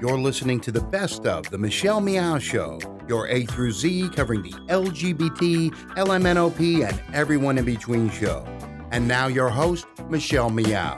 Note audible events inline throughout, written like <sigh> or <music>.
You're listening to the best of The Michelle Meow Show, your A through Z covering the LGBT, LMNOP, and everyone in between show. And now, your host, Michelle Meow.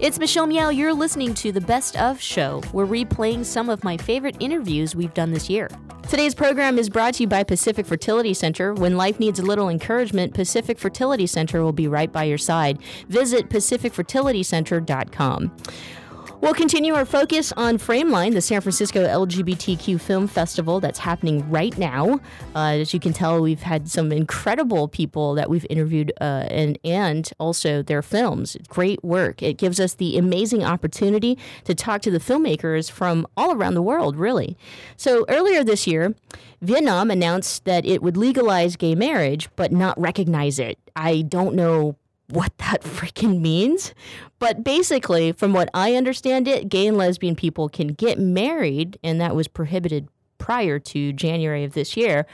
It's Michelle Meow. You're listening to the Best of Show. We're replaying some of my favorite interviews we've done this year. Today's program is brought to you by Pacific Fertility Center. When life needs a little encouragement, Pacific Fertility Center will be right by your side. Visit pacificfertilitycenter.com. We'll continue our focus on Frameline, the San Francisco LGBTQ Film Festival that's happening right now. Uh, as you can tell, we've had some incredible people that we've interviewed uh, and, and also their films. Great work. It gives us the amazing opportunity to talk to the filmmakers from all around the world, really. So earlier this year, Vietnam announced that it would legalize gay marriage but not recognize it. I don't know what that <laughs> freaking means. But basically, from what I understand it, gay and lesbian people can get married, and that was prohibited prior to January of this year.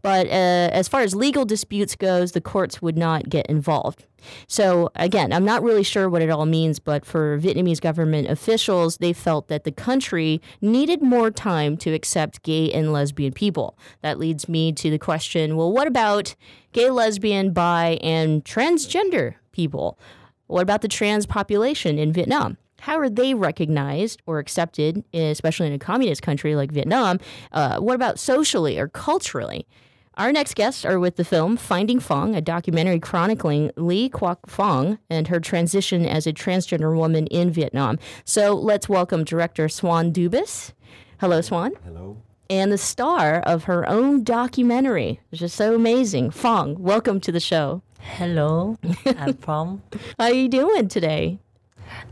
But uh, as far as legal disputes goes, the courts would not get involved. So again, I'm not really sure what it all means, but for Vietnamese government officials, they felt that the country needed more time to accept gay and lesbian people. That leads me to the question, well, what about gay, lesbian, bi, and transgender people? What about the trans population in Vietnam? How are they recognized or accepted, especially in a communist country like Vietnam? Uh, what about socially or culturally? Our next guests are with the film Finding Phong, a documentary chronicling Ly Quoc Phong and her transition as a transgender woman in Vietnam. So let's welcome director Swann Dubus. Hello, Swann. Hello. And the star of her own documentary, which is so amazing, Phong, Welcome to the show. Hello, <laughs> I'm from. How are you doing today?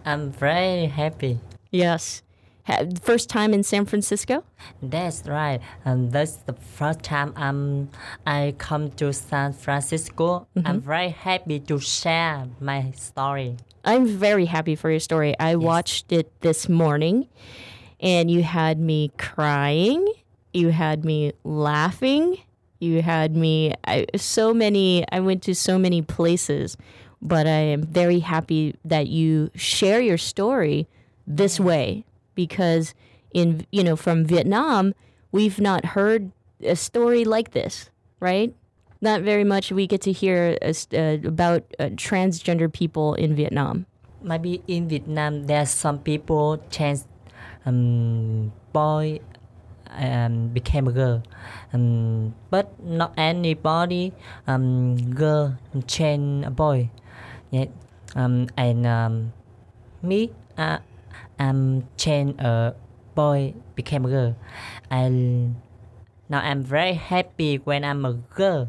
I'm very happy. Yes. First time in San Francisco? That's right. Um, that's the first time um, I come to San Francisco. Mm-hmm. I'm very happy to share my story. I'm very happy for your story. I watched it this morning and you had me crying, you had me laughing, you had me I, so many I went to so many places, but I am very happy that you share your story this way because in you know from Vietnam we've not heard a story like this, right? Not very much we get to hear uh, about uh, transgender people in Vietnam. Maybe in Vietnam there's some people trans um, boy um, became a girl, um, but not anybody um, girl um, change a boy. Yeah, um, and um, me. Uh, I'm change a boy became a girl. and now I'm very happy when I'm a girl.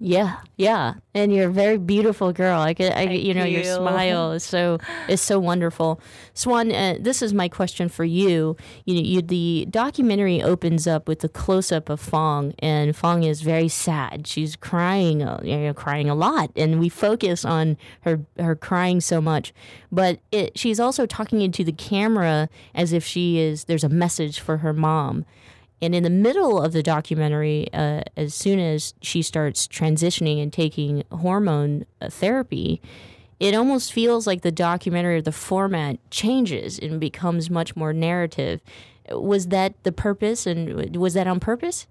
Yeah, yeah, and you're a very beautiful girl. I get, I, you know, you. your smile is so is so wonderful. Swann, uh, this is my question for you. You know, you, the documentary opens up with a close up of Phong, and Phong is very sad. She's crying, uh, you know, crying a lot, and we focus on her her crying so much. But it, she's also talking into the camera as if she is. There's a message for her mom. And in the middle of the documentary, uh, as soon as she starts transitioning and taking hormone uh, therapy, it almost feels like the documentary or the format changes and becomes much more narrative. Was that the purpose, and was that on purpose?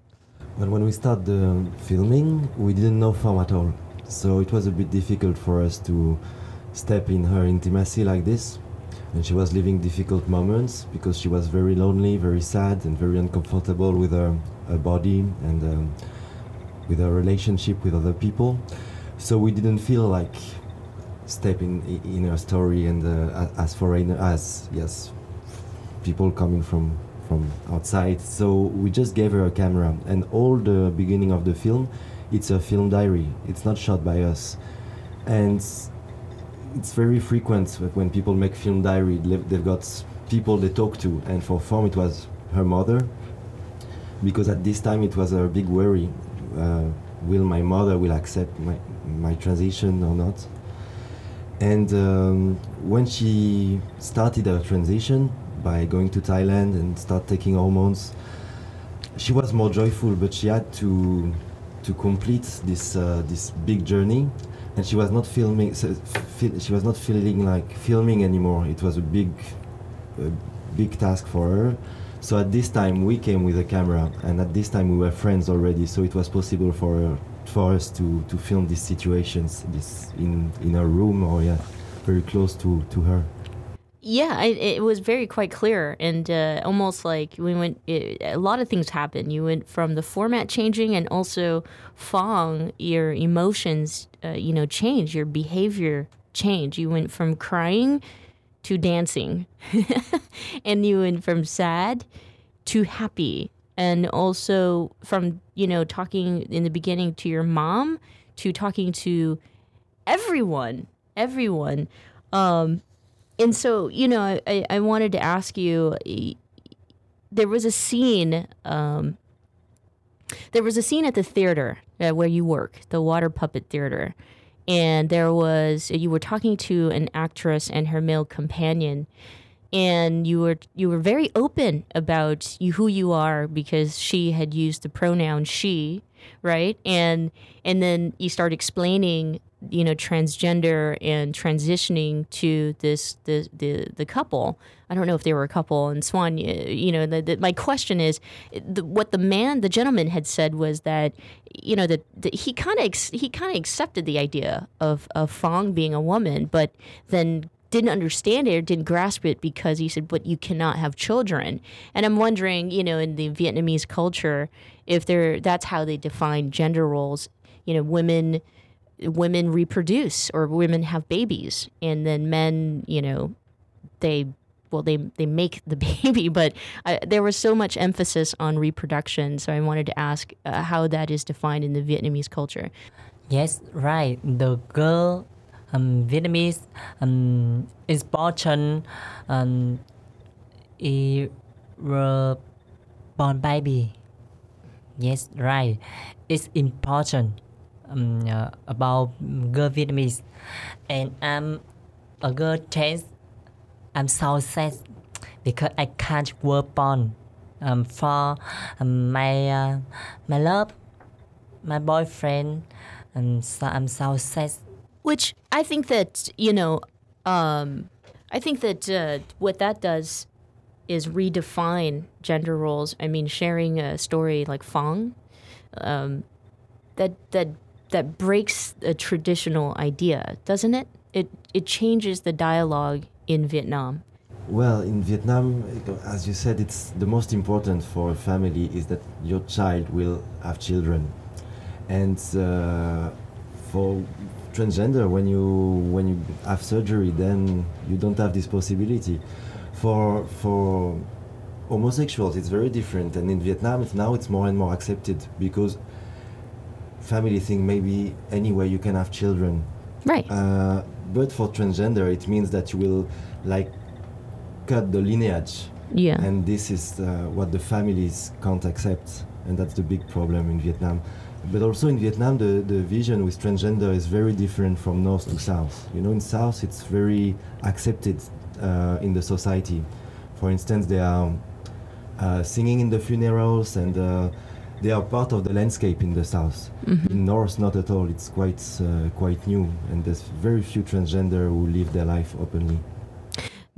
Well, when we started the filming, we didn't know Phong at all, so it was a bit difficult for us to step in her intimacy like this and she was living difficult moments because she was very lonely, very sad, and very uncomfortable with her, her body and um, with her relationship with other people. So we didn't feel like stepping in her story and uh, as foreigner as yes, people coming from from outside. So we just gave her a camera, and all the beginning of the film, it's a film diary. It's not shot by us, and it's very frequent when people make film diary. They've got people they talk to, and for Phong it was her mother, because at this time it was a big worry: uh, will my mother will accept my my transition or not? And um, when she started her transition by going to Thailand and start taking hormones, she was more joyful, but she had to to complete this uh, this big journey, and she was not filming. So she was not feeling like filming anymore. It was a big, a big task for her. So at this time we came with a camera, and at this time we were friends already. So it was possible for her, for us to, to film these situations, this in in her room or yeah, very close to to her. Yeah, it, it was very quite clear, and uh, almost like we went. It, a lot of things happened. You went from the format changing, and also Phong, your emotions, uh, you know, change, your behavior change. You went from crying to dancing, <laughs> and you went from sad to happy, and also from you know talking in the beginning to your mom to talking to everyone, everyone. Um, and so you know I, I wanted to ask you there was a scene um, there was a scene at the theater uh, where you work the water puppet theater. And there was you were talking to an actress and her male companion. And you were you were very open about you who you are because she had used the pronoun she right and and then you start explaining you know transgender and transitioning to this the the, the couple i don't know if they were a couple and swann you know the, the, my question is the, what the man the gentleman had said was that you know that he kind of he kind of accepted the idea of of phong being a woman but then didn't understand it or didn't grasp it because he said, but you cannot have children. And I'm wondering, you know, in the Vietnamese culture, if they're that's how they define gender roles. You know, women women reproduce or women have babies and then men you know they well they they make the <laughs> baby. But I, there was so much emphasis on reproduction so i wanted to ask uh, how that is defined in the vietnamese culture. Yes right. The girl um, vietnamese um, is born um, born baby yes right it's important um, uh, about girl Vietnamese, and I'm a girl trans. I'm so sad because I can't work on um, for um, my uh, my love, my boyfriend, and so I'm so sad. Which I think that you know, um, I think that uh, what that does is redefine gender roles. I mean, sharing a story like Phong, um, that that that breaks a traditional idea, doesn't it? It it changes the dialogue in Vietnam. Well, in Vietnam, as you said, it's the most important for a family is that your child will have children, and uh, for transgender, when you when you have surgery, then you don't have this possibility. For for homosexuals, it's very different, and in Vietnam, it's, now it's more and more accepted because family thing, maybe anyway you can have children. Right. Uh, but for transgender, it means that you will like cut the lineage. Yeah. And this is uh, what the families can't accept, and that's the big problem in Vietnam. But also in Vietnam, the, the vision with transgender is very different from north to south. You know, in south, it's very accepted uh, in the society. For instance, they are uh, singing in the funerals and uh, they are part of the landscape in the south. Mm-hmm. In north, not at all. It's quite uh, quite new, and there's very few transgender who live their life openly.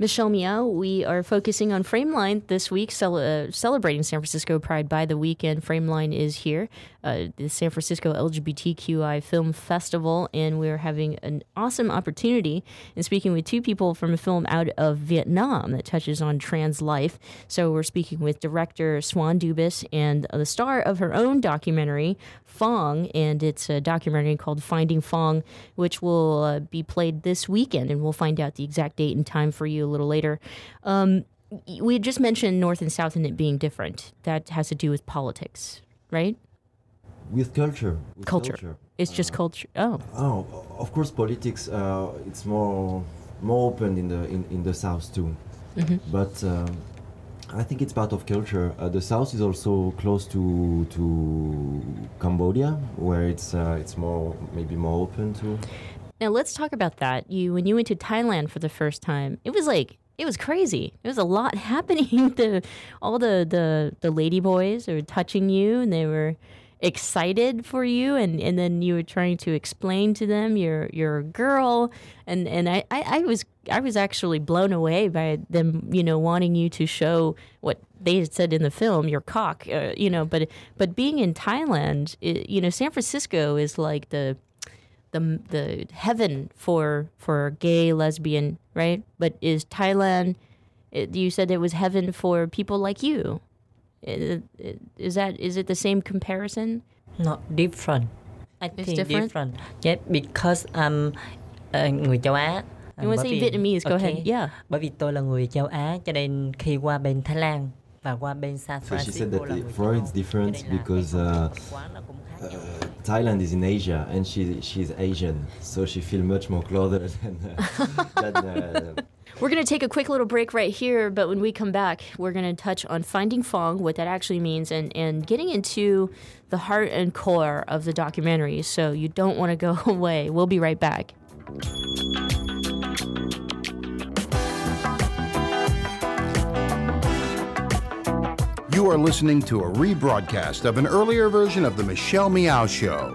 Michelle Meow, we are focusing on Frameline this week, cel- uh, celebrating San Francisco Pride by the weekend. Frameline is here, uh, the San Francisco LGBTQI Film Festival, and we're having an awesome opportunity in speaking with two people from a film out of Vietnam that touches on trans life. So we're speaking with director Swann Dubus and the star of her own documentary, Phong, and it's a documentary called Finding Phong, which will uh, be played this weekend, and we'll find out the exact date and time for you a little later. Um, we just mentioned North and South and it being different. That has to do with politics, right? With culture. With culture. culture. It's uh, just culture. Oh. Oh, of course, politics. Uh, it's more more open in the in, in the South too, mm-hmm. but. Um, I think it's part of culture. Uh, the south is also close to to Cambodia, where it's uh, it's more maybe more open to. Now let's talk about that. You when you went to Thailand for the first time, it was like it was crazy. There was a lot <laughs> happening. <laughs> the all the the the lady boys were touching you, and they were excited for you and, and then you were trying to explain to them you're you're a girl. And and I, I, I was I was actually blown away by them you know wanting you to show what they had said in the film your cock uh, you know but but being in Thailand it, you know San Francisco is like the the the heaven for for gay lesbian right? But is Thailand it, you said it was heaven for people like you is, is that is it the same comparison? Not different. I It's think different? different. Yeah, because I'm uh, người châu Á. You want to say Vietnamese? Go ahead. Okay. Yeah. Bởi vì tôi là người châu Á cho nên khi qua bên Thái Lan và qua bên San So she said that là it- người for her châu it's Âu. different nên là because, cái phong uh, tục quán nó cũng khác nhau. Uh, Thailand is in Asia, and she she's Asian, so she feels much more closer <laughs> than, uh, than uh, We're going to take a quick little break right here, but when we come back, we're going to touch on finding Phong, what that actually means, and, and getting into the heart and core of the documentary. So you don't want to go <laughs> away. We'll be right back. You are listening to a rebroadcast of an earlier version of The Michelle Meow Show.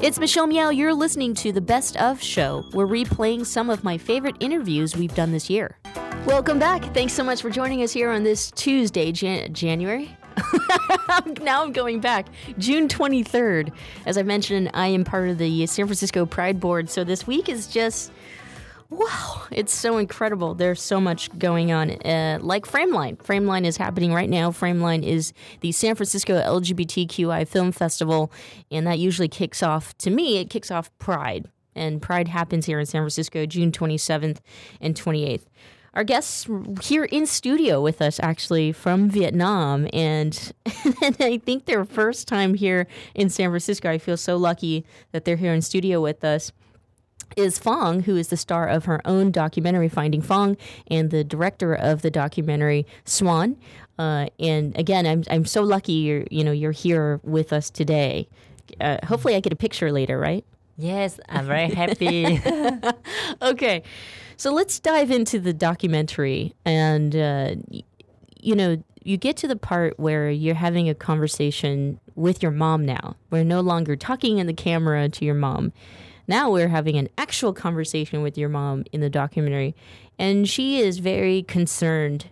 It's Michelle Meow. You're listening to the Best of Show. We're replaying some of my favorite interviews we've done this year. Welcome back. Thanks so much for joining us here on this Tuesday, Jan- January. <laughs> now I'm going back. June 23rd. As I mentioned, I am part of the San Francisco Pride Board, so this week is just Wow, it's so incredible. There's so much going on. Uh, like Frameline. Frameline is happening right now. Frameline is the San Francisco LGBTQI Film Festival, and that usually kicks off, to me, it kicks off Pride. And Pride happens here in San Francisco June 27th and 28th. Our guests here in studio with us, actually from Vietnam, and, and <laughs> I think their first time here in San Francisco. I feel so lucky that they're here in studio with us is Phong, who is the star of her own documentary, Finding Phong, and the director of the documentary, Swann. Uh, and again, I'm I'm so lucky you're you know you're here with us today. Uh, hopefully, I get a picture later, right? Yes, I'm very <laughs> happy. <laughs> okay, so let's dive into the documentary, and uh, you know, you get to the part where you're having a conversation with your mom. Now we're no longer talking in the camera to your mom. Now we're having an actual conversation with your mom in the documentary, and she is very concerned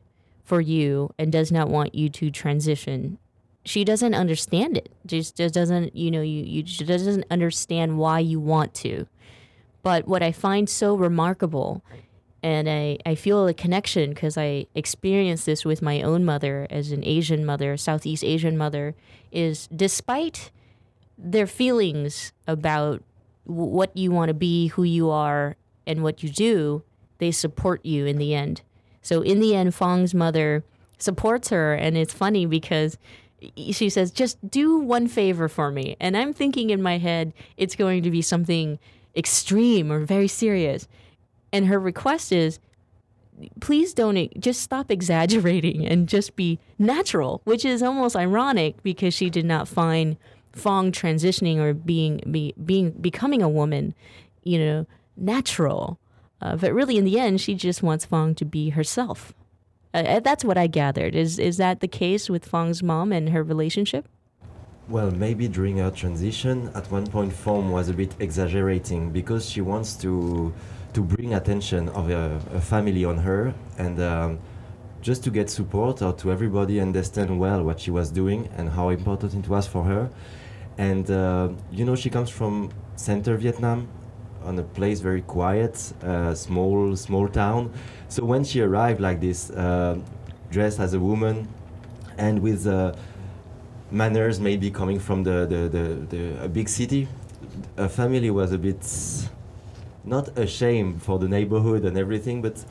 for you and does not want you to transition. She doesn't understand it. Just, just doesn't, you know, you, you she doesn't understand why you want to. But what I find so remarkable, and I, I feel a connection because I experienced this with my own mother as an Asian mother, Southeast Asian mother, is despite their feelings about w- what you want to be, who you are, and what you do, they support you in the end. So in the end, Phong's mother supports her, and it's funny because she says, "Just do one favor for me," and I'm thinking in my head it's going to be something extreme or very serious, and her request is, please don't just stop exaggerating and just be natural, which is almost ironic because she did not find Phong transitioning or being be, being becoming a woman, you know, natural. Uh, but really, in the end, she just wants Phong to be herself. Uh, uh, that's what I gathered. Is is that the case with Phong's mom and her relationship? Well, maybe during her transition, at one point, Phong was a bit exaggerating because she wants to to bring attention of a, a family on her and um, just to get support or to everybody understand well what she was doing and how important it was for her. And uh, you know, she comes from center Vietnam, on a place very quiet, uh, small small town. So when she arrived like this, uh, dressed as a woman, and with uh, manners maybe coming from the the, the, the a big city, her family was a bit not ashamed for the neighborhood and everything, but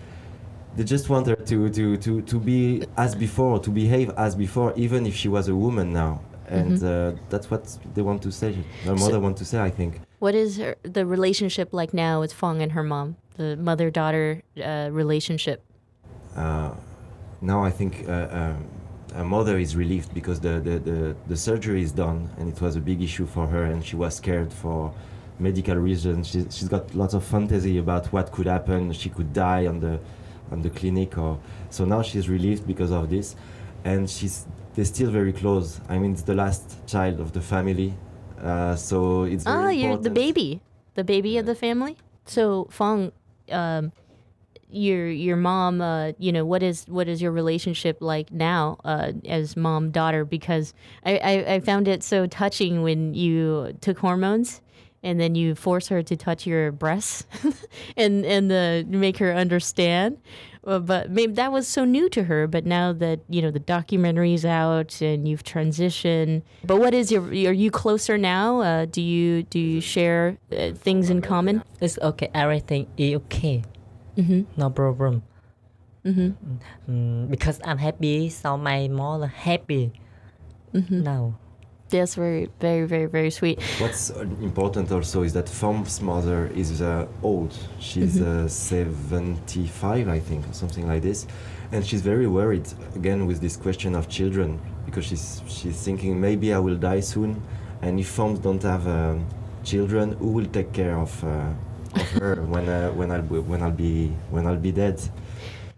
they just want her to, to, to, to be as before, to behave as before, even if she was a woman now. And Mhm. uh, that's what they want to say. Her mother want to say, I think. What is her, the relationship like now with Phong and her mom? The mother daughter uh, relationship. Uh, now I think uh, um, her mother is relieved because the, the, the, the surgery is done and it was a big issue for her and she was scared for medical reasons. She, she's got lots of fantasy about what could happen. She could die on the on the clinic or so now she's relieved because of this and she's they're still very close. I mean it's the last child of the family. Uh, so it's very Ah, you're the baby, the baby of the family. So Phong, um, your your mom, uh, you know, what is what is your relationship like now uh, as mom daughter? Because I, I I found it so touching when you took hormones. And then you force her to touch your breasts, <laughs> and and uh, make her understand. Uh, but maybe that was so new to her. But now that you know the documentary's out and you've transitioned, but what is your? Are you closer now? Uh, do you do you share uh, things in common? It's okay. Everything is okay. Mhm. No problem. Mhm. Mm, because I'm happy, so my mother happy Mhm. now. That's very very very very sweet. What's uh, important also is that Phong's mother is uh, old. She's Mhm. uh, 75, I think, or something like this. And she's very worried, again, with this question of children, because she's, she's thinking maybe I will die soon. And if Foms don't have um, children, who will take care of, uh, of her <laughs> when, uh, when, I'll, when, I'll be, when I'll be dead?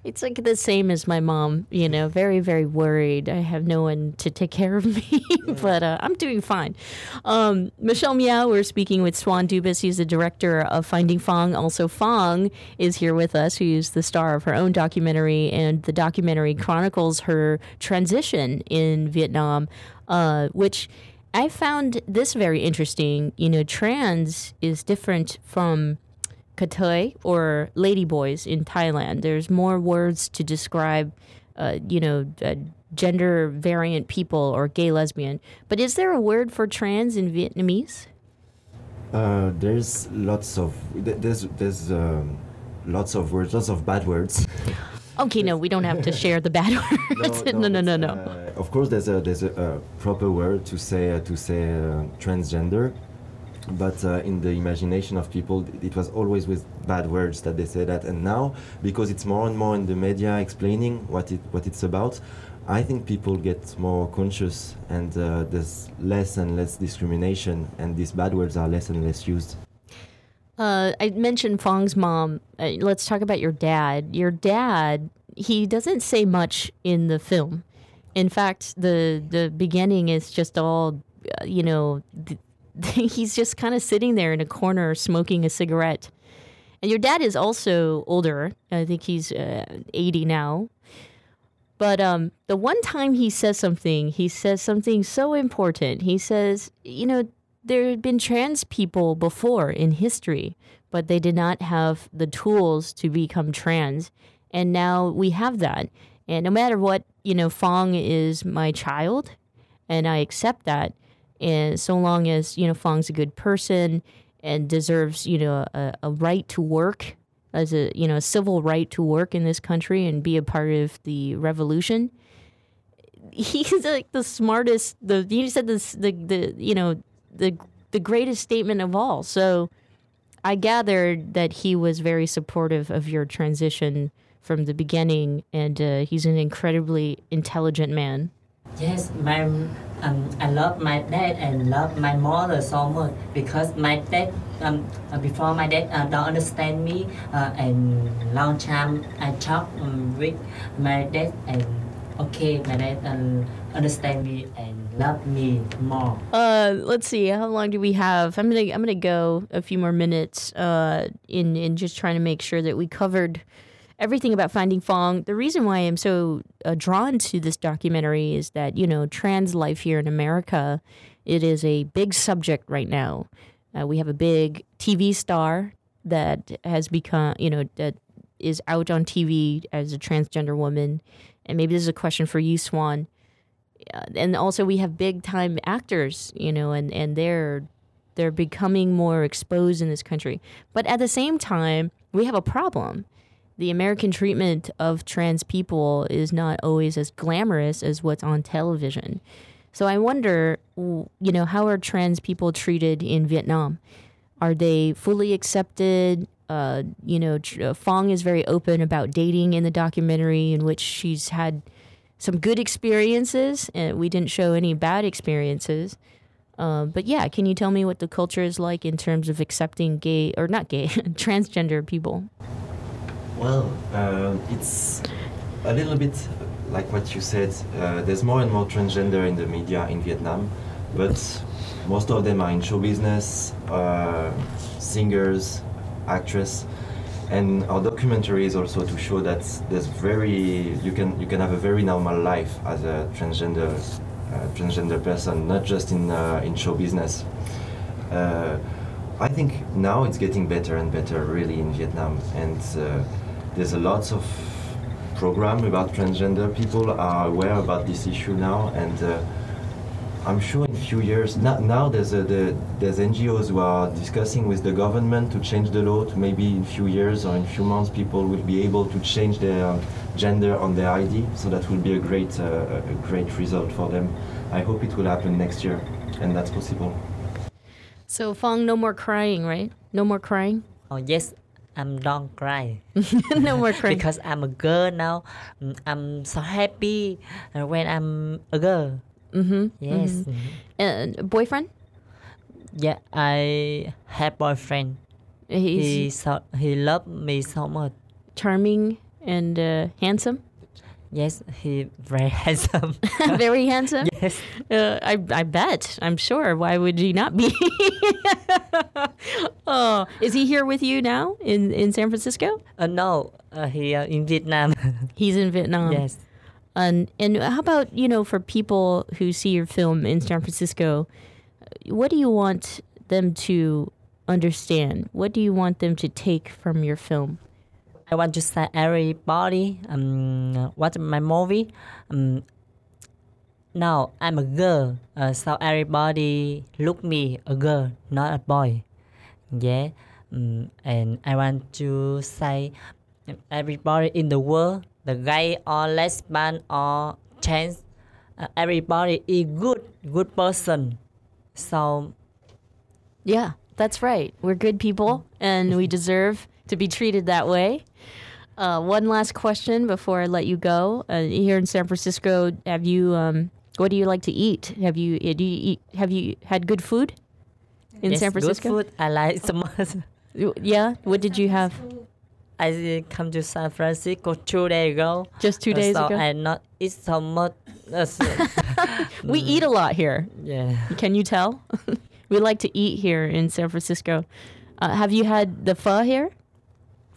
It's like the same as my mom, you know, very, very worried. I have no one to take care of <laughs> me, but uh, I'm doing fine. Um, Michelle Meow, we're speaking with Swann Dubus. He's the director of Finding Phong. Also, Phong is here with us, who's the star of her own documentary, and the documentary chronicles her transition in Vietnam, uh, which I found this very interesting. You know, trans is different from katoi or ladyboys in Thailand. There's more words to describe, uh, you know, uh, gender variant people or gay lesbian. But is there a word for trans in Vietnamese? Uh, there's lots of there's there's um, lots of words, lots of bad words. Okay, no, we don't have to share the bad <laughs> words. <laughs> no, no, no, no. Uh, of course, there's a there's a, a proper word to say uh, to say uh, transgender, but uh, in the imagination of people, it was always with bad words that they say that. And now, because it's more and more in the media explaining what it what it's about, I think people get more conscious, and uh, there's less and less discrimination, and these bad words are less and less used. Uh, I mentioned Phong's mom. Uh, let's talk about your dad. Your dad, he doesn't say much in the film. In fact, the the beginning is just all, uh, you know, <laughs> he's just kind of sitting there in a corner smoking a cigarette. And your dad is also older. I think he's uh, 80 now. But um, the one time he says something, he says something so important. He says, you know, there had been trans people before in history, but they did not have the tools to become trans. And now we have that. And no matter what, you know, Phong is my child, and I accept that. And so long as, you know, Phong's a good person and deserves, you know, a, a right to work as a, you know, a civil right to work in this country and be a part of the revolution, he's like the smartest the you said this the the you know the the greatest statement of all so i gathered that he was very supportive of your transition from the beginning, and uh, he's an incredibly intelligent man. Yes, my um, I love my dad and love my mother so much because my dad um, uh, before my dad uh, don't understand me uh, and long time I talk um, with my dad and okay my dad um, understand me and love me more. Uh, let's see. How long do we have? I'm gonna I'm gonna go a few more minutes. Uh, in in just trying to make sure that we covered everything about Finding Phong. The reason why I'm so uh, drawn to this documentary is that you know trans life here in America, it is a big subject right now. Uh, we have a big TV star that has become you know that is out on TV as a transgender woman, and maybe this is a question for you, Swann uh, and also we have big time actors, you know, and, and they're they're becoming more exposed in this country. But at the same time, we have a problem. The American treatment of trans people is not always as glamorous as what's on television. So I wonder, you know, how are trans people treated in Vietnam? Are they fully accepted? Uh, you know, uh, Phong is very open about dating in the documentary, in which she's had some good experiences, and we didn't show any bad experiences. Uh, but yeah, can you tell me what the culture is like in terms of accepting gay or not gay, <laughs> transgender people? Well, uh, it's a little bit like what you said. Uh, there's more and more transgender in the media in Vietnam, but most of them are in show business, uh, singers, actress, and our documentary is also to show that there's very you can you can have a very normal life as a transgender uh, transgender person, not just in uh, in show business. Uh, I think now it's getting better and better, really, in Vietnam, and uh, there's a lot of program about transgender. People are aware about this issue now, and uh, I'm sure in a few years now, now there's a, the, there's NGOs who are discussing with the government to change the law. To maybe in a few years or in a few months, people will be able to change their gender on their ID. So that will be a great uh, a great result for them. I hope it will happen next year, and that's possible. So Phong, no more crying, right? No more crying. Oh yes, I'm don't cry <laughs> no more crying. because I'm a girl now. I'm so happy when I'm a girl. mm-hmm. Yes. mhm. And boyfriend? Yeah, I have boyfriend. He's He so he love me so much. charming and uh, handsome. Yes, he very <laughs> handsome. <laughs> Very handsome. yes. Uh, I I bet. I'm sure. Why would he not be? <laughs> oh, is he here with you now in in San Francisco? Uh, no, uh, he uh, in Vietnam. He's in Vietnam. yes. And and how about you know for people who see your film in San Francisco, what do you want them to understand? What do you want them to take from your film? I want to say everybody um watch my movie. Um, now I'm a girl, uh, so everybody look me a girl, not a boy. Yeah, um, and I want to say everybody in the world, the gay or lesbian or trans, uh, everybody is good, good person. So Yeah, that's right. We're good people, and we <laughs> deserve to be treated that way. Uh, one last question before I let you go. Uh, here in San Francisco, have you? Um, what do you like to eat? Have you? uh, Do you eat? Have you had good food in yes, San Francisco? good food I like so much. Yeah. What did you have? I come to San Francisco two days ago. Just two Uh, days so ago. I not eat so much. <laughs> We eat a lot here. yeah. Can you tell? <laughs> we like to eat here in San Francisco. Uh, have you had the pho here?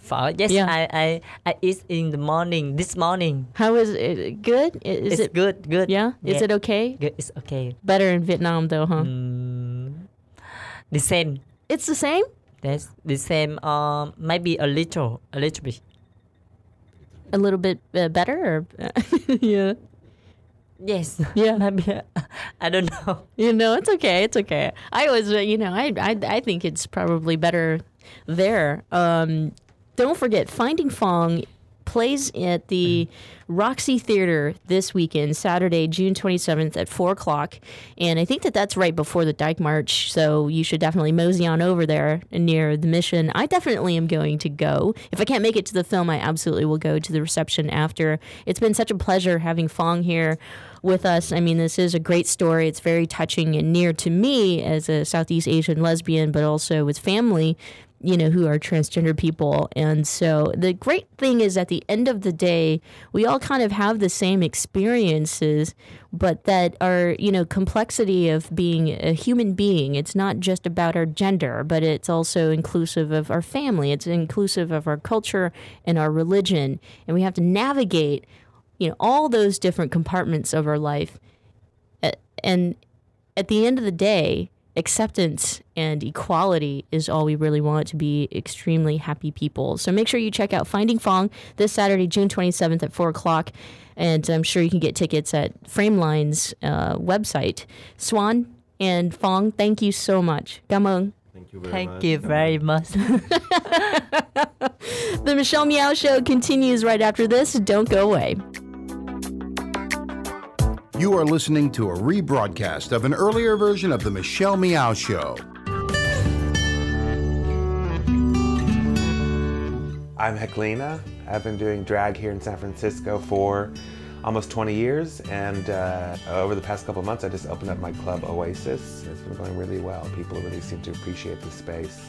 Pho. Yes, Yeah. I, I I eat in the morning. This morning. How is it? Good? Is it's it? good. Good. Yeah. Is it okay? Good. It's okay. Better in Vietnam though, huh? Mm, the same. It's the same. That's the same. Um, maybe a little, a little bit. A little bit uh, better, or <laughs> yeah, Yes. Yeah. <laughs> maybe. <laughs> I don't know. you know, it's okay, it's okay. I was, uh, you know, I, I, I think it's probably better there. Um, don't forget, Finding Phong plays at the Roxy Theater this weekend, Saturday, June 27th at 4 o'clock. And I think that that's right before the Dyke March, so you should definitely mosey on over there near the mission. I definitely am going to go. If I can't make it to the film, I absolutely will go to the reception after. It's been such a pleasure having Phong here with us. I mean, this is a great story. It's very touching and near to me as a Southeast Asian lesbian, but also with family, you know, who are transgender people. And so the great thing is at the end of the day, we all kind of have the same experiences, but that our, you know, complexity of being a human being. It's not just about our gender, but it's also inclusive of our family. It's inclusive of our culture and our religion. And we have to navigate you know all those different compartments of our life and at the end of the day acceptance and equality is all we really want to be extremely happy people. So make sure you check out finding phong this saturday june 27th at 4 o'clock. And i'm sure you can get tickets at frameline's uh, website. Swan and phong thank you so much. Gamung. Thank you very Thank much. you very much. <laughs> the michelle meow show continues right after this. Don't go away You are listening to a rebroadcast of an earlier version of The Michelle Meow Show. I'm Heklina. I've been doing drag here in San Francisco for almost 20 years, and uh, over the past couple months, I just opened up my club Oasis. It's been going really well. People really seem to appreciate the space.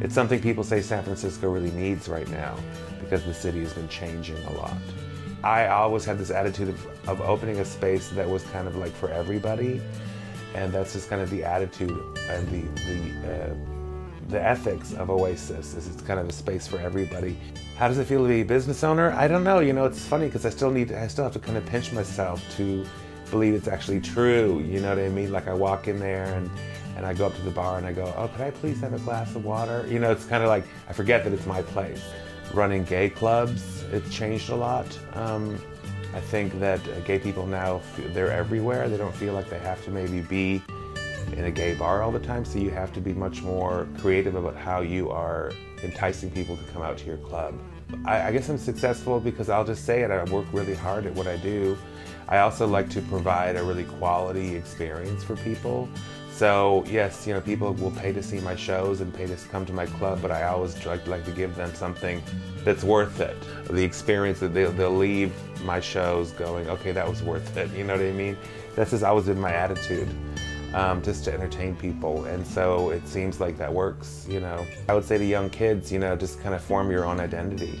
It's something people say San Francisco really needs right now because the city has been changing a lot. I always had this attitude of, of opening a space that was kind of like for everybody, and that's just kind of the attitude and the the uh, the ethics of Oasis. Is it's kind of a space for everybody. How does it feel to be a business owner? I don't know. You know, it's funny because I still need I still have to kind of pinch myself to believe it's actually true. You know what I mean? Like I walk in there and and I go up to the bar and I go, oh, could I please have a glass of water? You know, it's kind of like I forget that it's my place. Running gay clubs, it's changed a lot. Um, I think that gay people now they're everywhere. They don't feel like they have to maybe be in a gay bar all the time. So you have to be much more creative about how you are enticing people to come out to your club. I, I guess I'm successful because I'll just say it. I work really hard at what I do. I also like to provide a really quality experience for people. So yes, you know, people will pay to see my shows and pay to come to my club, but I always like, like to give them something that's worth it. The experience that they'll, they'll leave my shows going, okay, that was worth it. You know what I mean? That's just always been my attitude, um, just to entertain people. And so it seems like that works, you know. I would say to young kids, you know, just kind of form your own identity.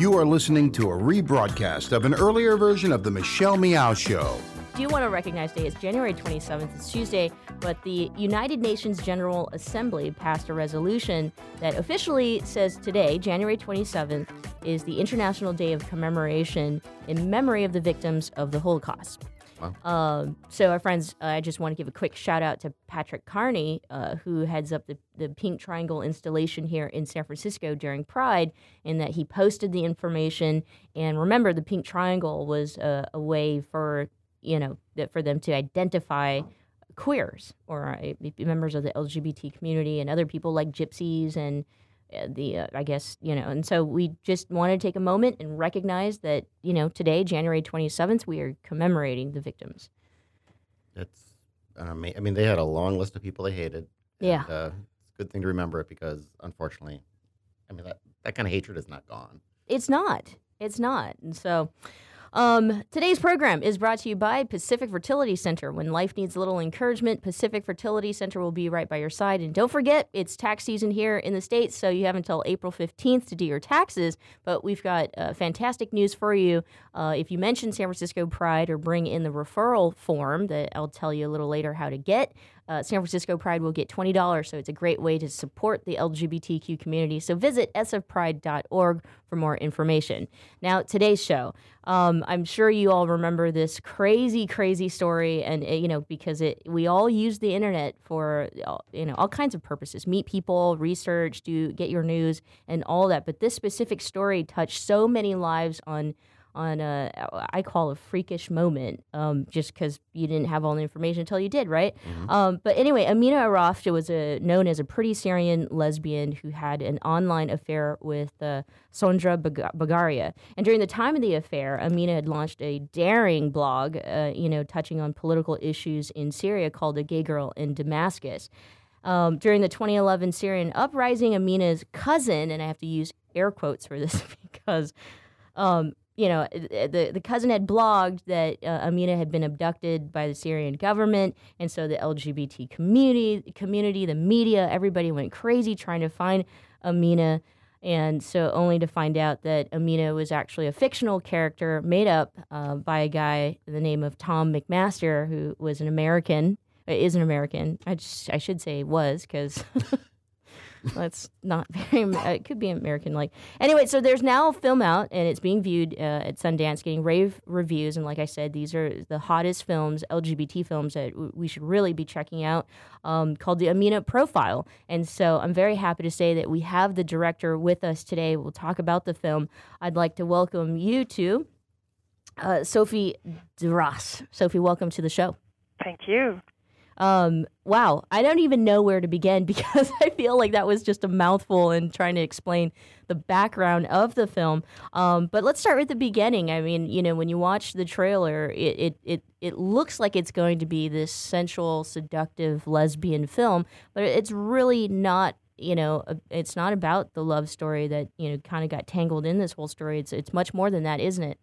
You are listening to a rebroadcast of an earlier version of The Michelle Meow Show. do you want to recognize today. It's January 27th. It's Tuesday, but the United Nations General Assembly passed a resolution that officially says today, January 27th, is the International Day of Commemoration in memory of the victims of the Holocaust. Um, so, our friends, uh, I just want to give a quick shout out to Patrick Carney, uh, who heads up the, the Pink Triangle installation here in San Francisco during Pride, in that he posted the information. And remember, the Pink Triangle was a, a way for you know for them to identify queers or uh, members of the LGBT community and other people like gypsies and the uh, I guess you know and so we just want to take a moment and recognize that you know today January 27th we are commemorating the victims. An ama- I mean, they had a long list of people they hated. Yeah. And, uh, it's a good thing to remember it because, unfortunately, I mean that that kind of hatred is not gone. It's not. It's not. And so um, today's program is brought to you by Pacific Fertility Center. When life needs a little encouragement, Pacific Fertility Center will be right by your side. And don't forget, it's tax season here in the States, so you have until April 15th to do your taxes. But we've got uh, fantastic news for you. Uh, if you mention San Francisco Pride or bring in the referral form that I'll tell you a little later how to get, uh, San Francisco Pride will get $20. So it's a great way to support the LGBTQ community. So visit sfpride.org for more information. Now, today's show. Um, I'm sure you all remember this crazy, crazy story, and uh, you know because it we all use the internet for uh, you know all kinds of purposes: meet people, research, do get your news, and all that. But this specific story touched so many lives on on a I call a freakish moment, um, just because you didn't have all the information until you did, right? Mm-hmm. Um, but anyway, Amina Arraf was a, known as a pretty Syrian lesbian who had an online affair with uh, Sandra Bag- Bagaria, and during the time of the affair, Amina had launched a daring blog, uh, you know, touching on political issues in Syria called "A Gay Girl in Damascus." Um, during the 2011 Syrian uprising, Amina's cousin, and I have to use air quotes for this <laughs> because um, you know, the the cousin had blogged that uh, Amina had been abducted by the Syrian government, and so the LGBT community, community, the media, everybody went crazy trying to find Amina, and so only to find out that Amina was actually a fictional character made up uh, by a guy the name of Tom MacMaster, who was an American, uh, is an American. I just, I should say was because. <laughs> That's not <laughs> very. It could be American like. Anyway, so there's now a film out and it's being viewed uh, at Sundance, getting rave reviews. And like I said, these are the hottest films, LGBT films that w- we should really be checking out, um, called the Amina Profile. And so I'm very happy to say that we have the director with us today. We'll talk about the film. I'd like to welcome you to uh, Sophie Deraspe. Sophie, welcome to the show. Thank you. Um, wow, I don't even know where to begin <laughs> because I feel like that was just a mouthful in trying to explain the background of the film. Um, but let's start with the beginning. I mean, you know, when you watch the trailer, it, it, it, it looks like it's going to be this sensual, seductive lesbian film, but it's really not you know it's not about the love story that you know kind of got tangled in this whole story it's it's much more than that isn't it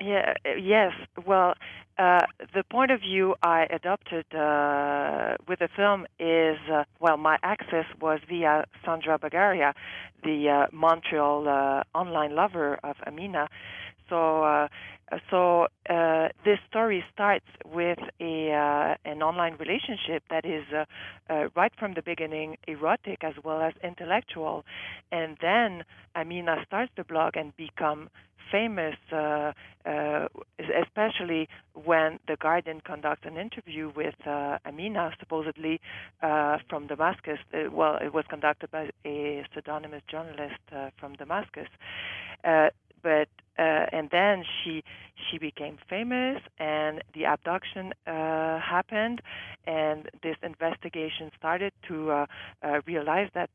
yeah, yes. Well, uh, the point of view I adopted uh, with the film is uh, well, my access was via Sandra Bagaria, the uh, Montreal uh, online lover of Amina. So, uh, so this story starts with a an online relationship that is right from the beginning erotic as well as intellectual, and then Amina starts the blog and become famous, uh, uh, especially when The Guardian conducts an interview with uh, Amina, supposedly uh, from Damascus. Uh, well, it was conducted by a pseudonymous journalist uh, from Damascus. But and then she she became famous, and the abduction uh, happened, and this investigation started to uh, realize that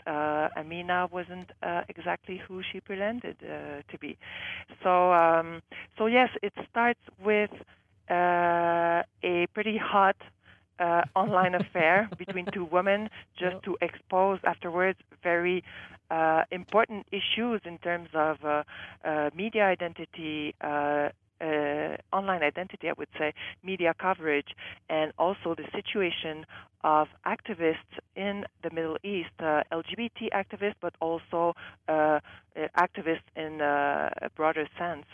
Amina wasn't exactly who she pretended to be. So, um, so yes, it starts with uh, a pretty hot uh, online affair between two women, just to expose afterwards very uh, important issues in terms of uh, uh, media identity. Uh, online identity, I would say, media coverage, and also the situation of activists in the Middle East, LGBT activists, but also activists in a broader sense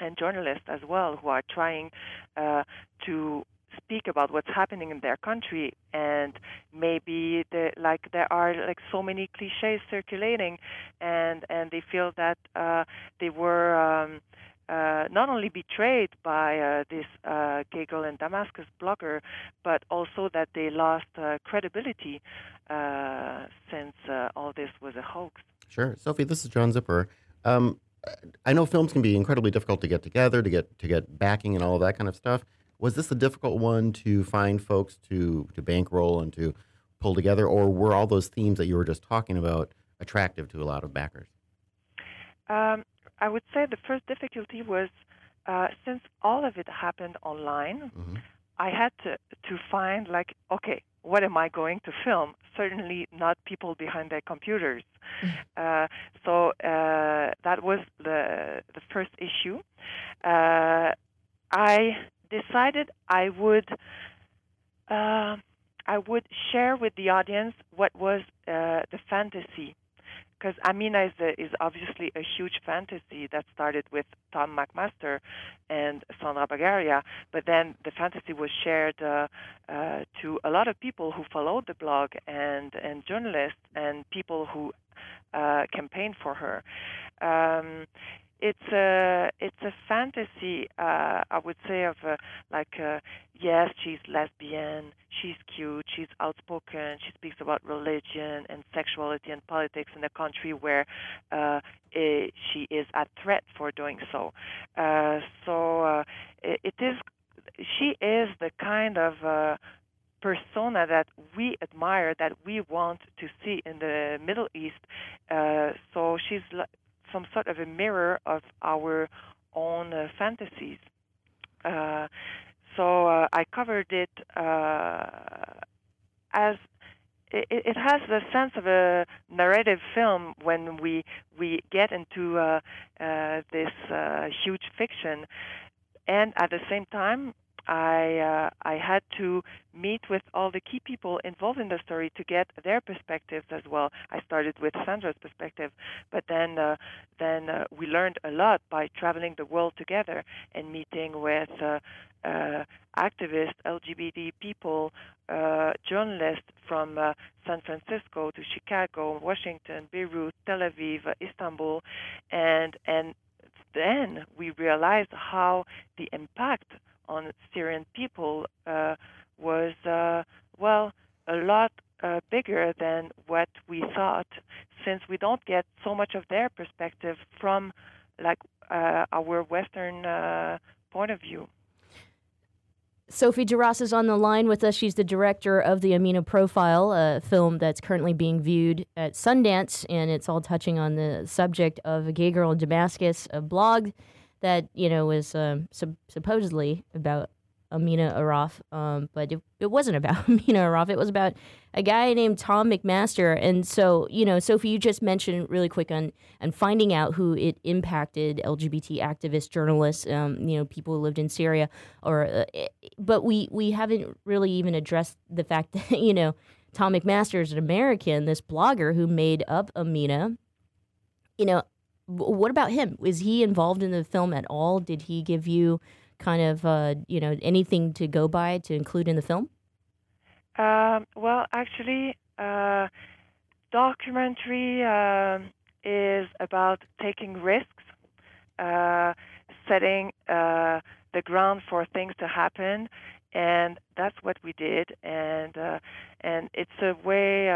and journalists as well who are trying uh, to speak about what's happening in their country and maybe like there are like so many cliches circulating and and they feel that uh, they were um, uh, not only betrayed by uh, this uh, gay girl in Damascus blogger, but also that they lost uh, credibility uh, since uh, all this was a hoax. Sure, Sophie. This is John Zipper. Um, I know films can be incredibly difficult to get together, to get to get backing and all of that kind of stuff. Was this a difficult one to find folks to to bankroll and to pull together, or were all those themes that you were just talking about attractive to a lot of backers? Um, I would say the first difficulty was uh, since all of it happened online. Mm-hmm. I had to to find like okay, what am I going to film? Certainly not people behind their computers. <laughs> uh, so uh, that was the the first issue. Uh, I decided I would uh, I would share with the audience what was uh, the fantasy because Amina is, a, is obviously a huge fantasy that started with Tom MacMaster and Sandra Bagaria, but then the fantasy was shared uh, uh, to a lot of people who followed the blog and and journalists and people who uh, campaigned for her. Um, it's a it's a fantasy uh, I would say of uh, like uh, yes she's lesbian she's cute she's outspoken she speaks about religion and sexuality and politics in a country where uh, it, she is at threat for doing so uh, so uh, it, it is she is the kind of uh, persona that we admire, that we want to see in the Middle East. Uh, so she's some sort of a mirror of our own uh, fantasies. Uh, so uh, I covered it uh, as it, it, has the sense of a narrative film when we we get into uh, uh, this huge fiction, and at the same time I uh, I had to meet with all the key people involved in the story to get their perspectives as well. I started with Sandra's perspective, but then uh, then uh, we learned a lot by traveling the world together and meeting with uh, uh, activists, LGBT people, uh, journalists from San Francisco to Chicago, Washington, Beirut, Tel Aviv, Istanbul, and and then we realized how the impact on Syrian people uh, was, uh, well, a lot uh, bigger than what we thought, since we don't get so much of their perspective from like uh, our Western uh, point of view. Sophie Deraspe is on the line with us. She's the director of the Amina Profile, a film that's currently being viewed at Sundance, and it's all touching on the subject of a gay girl in Damascus, a blog that you know was um, sub- supposedly about Amina Arraf, um, but it, it wasn't about <laughs> Amina Arraf. It was about a guy named Tom MacMaster. And so, you know, Sophie, you just mentioned really quick on on finding out who it impacted LGBT activists, journalists, um, you know, people who lived in Syria. Or, uh, but we we haven't really even addressed the fact <laughs> that you know Tom MacMaster is an American, this blogger who made up Amina. You know, what about him? Is he involved in the film at all? Did he give you kind of uh, you know anything to go by to include in the film? Um, well, actually, uh, documentary uh, is about taking risks, uh, setting uh, the ground for things to happen, and that's what we did. And uh, and it's a way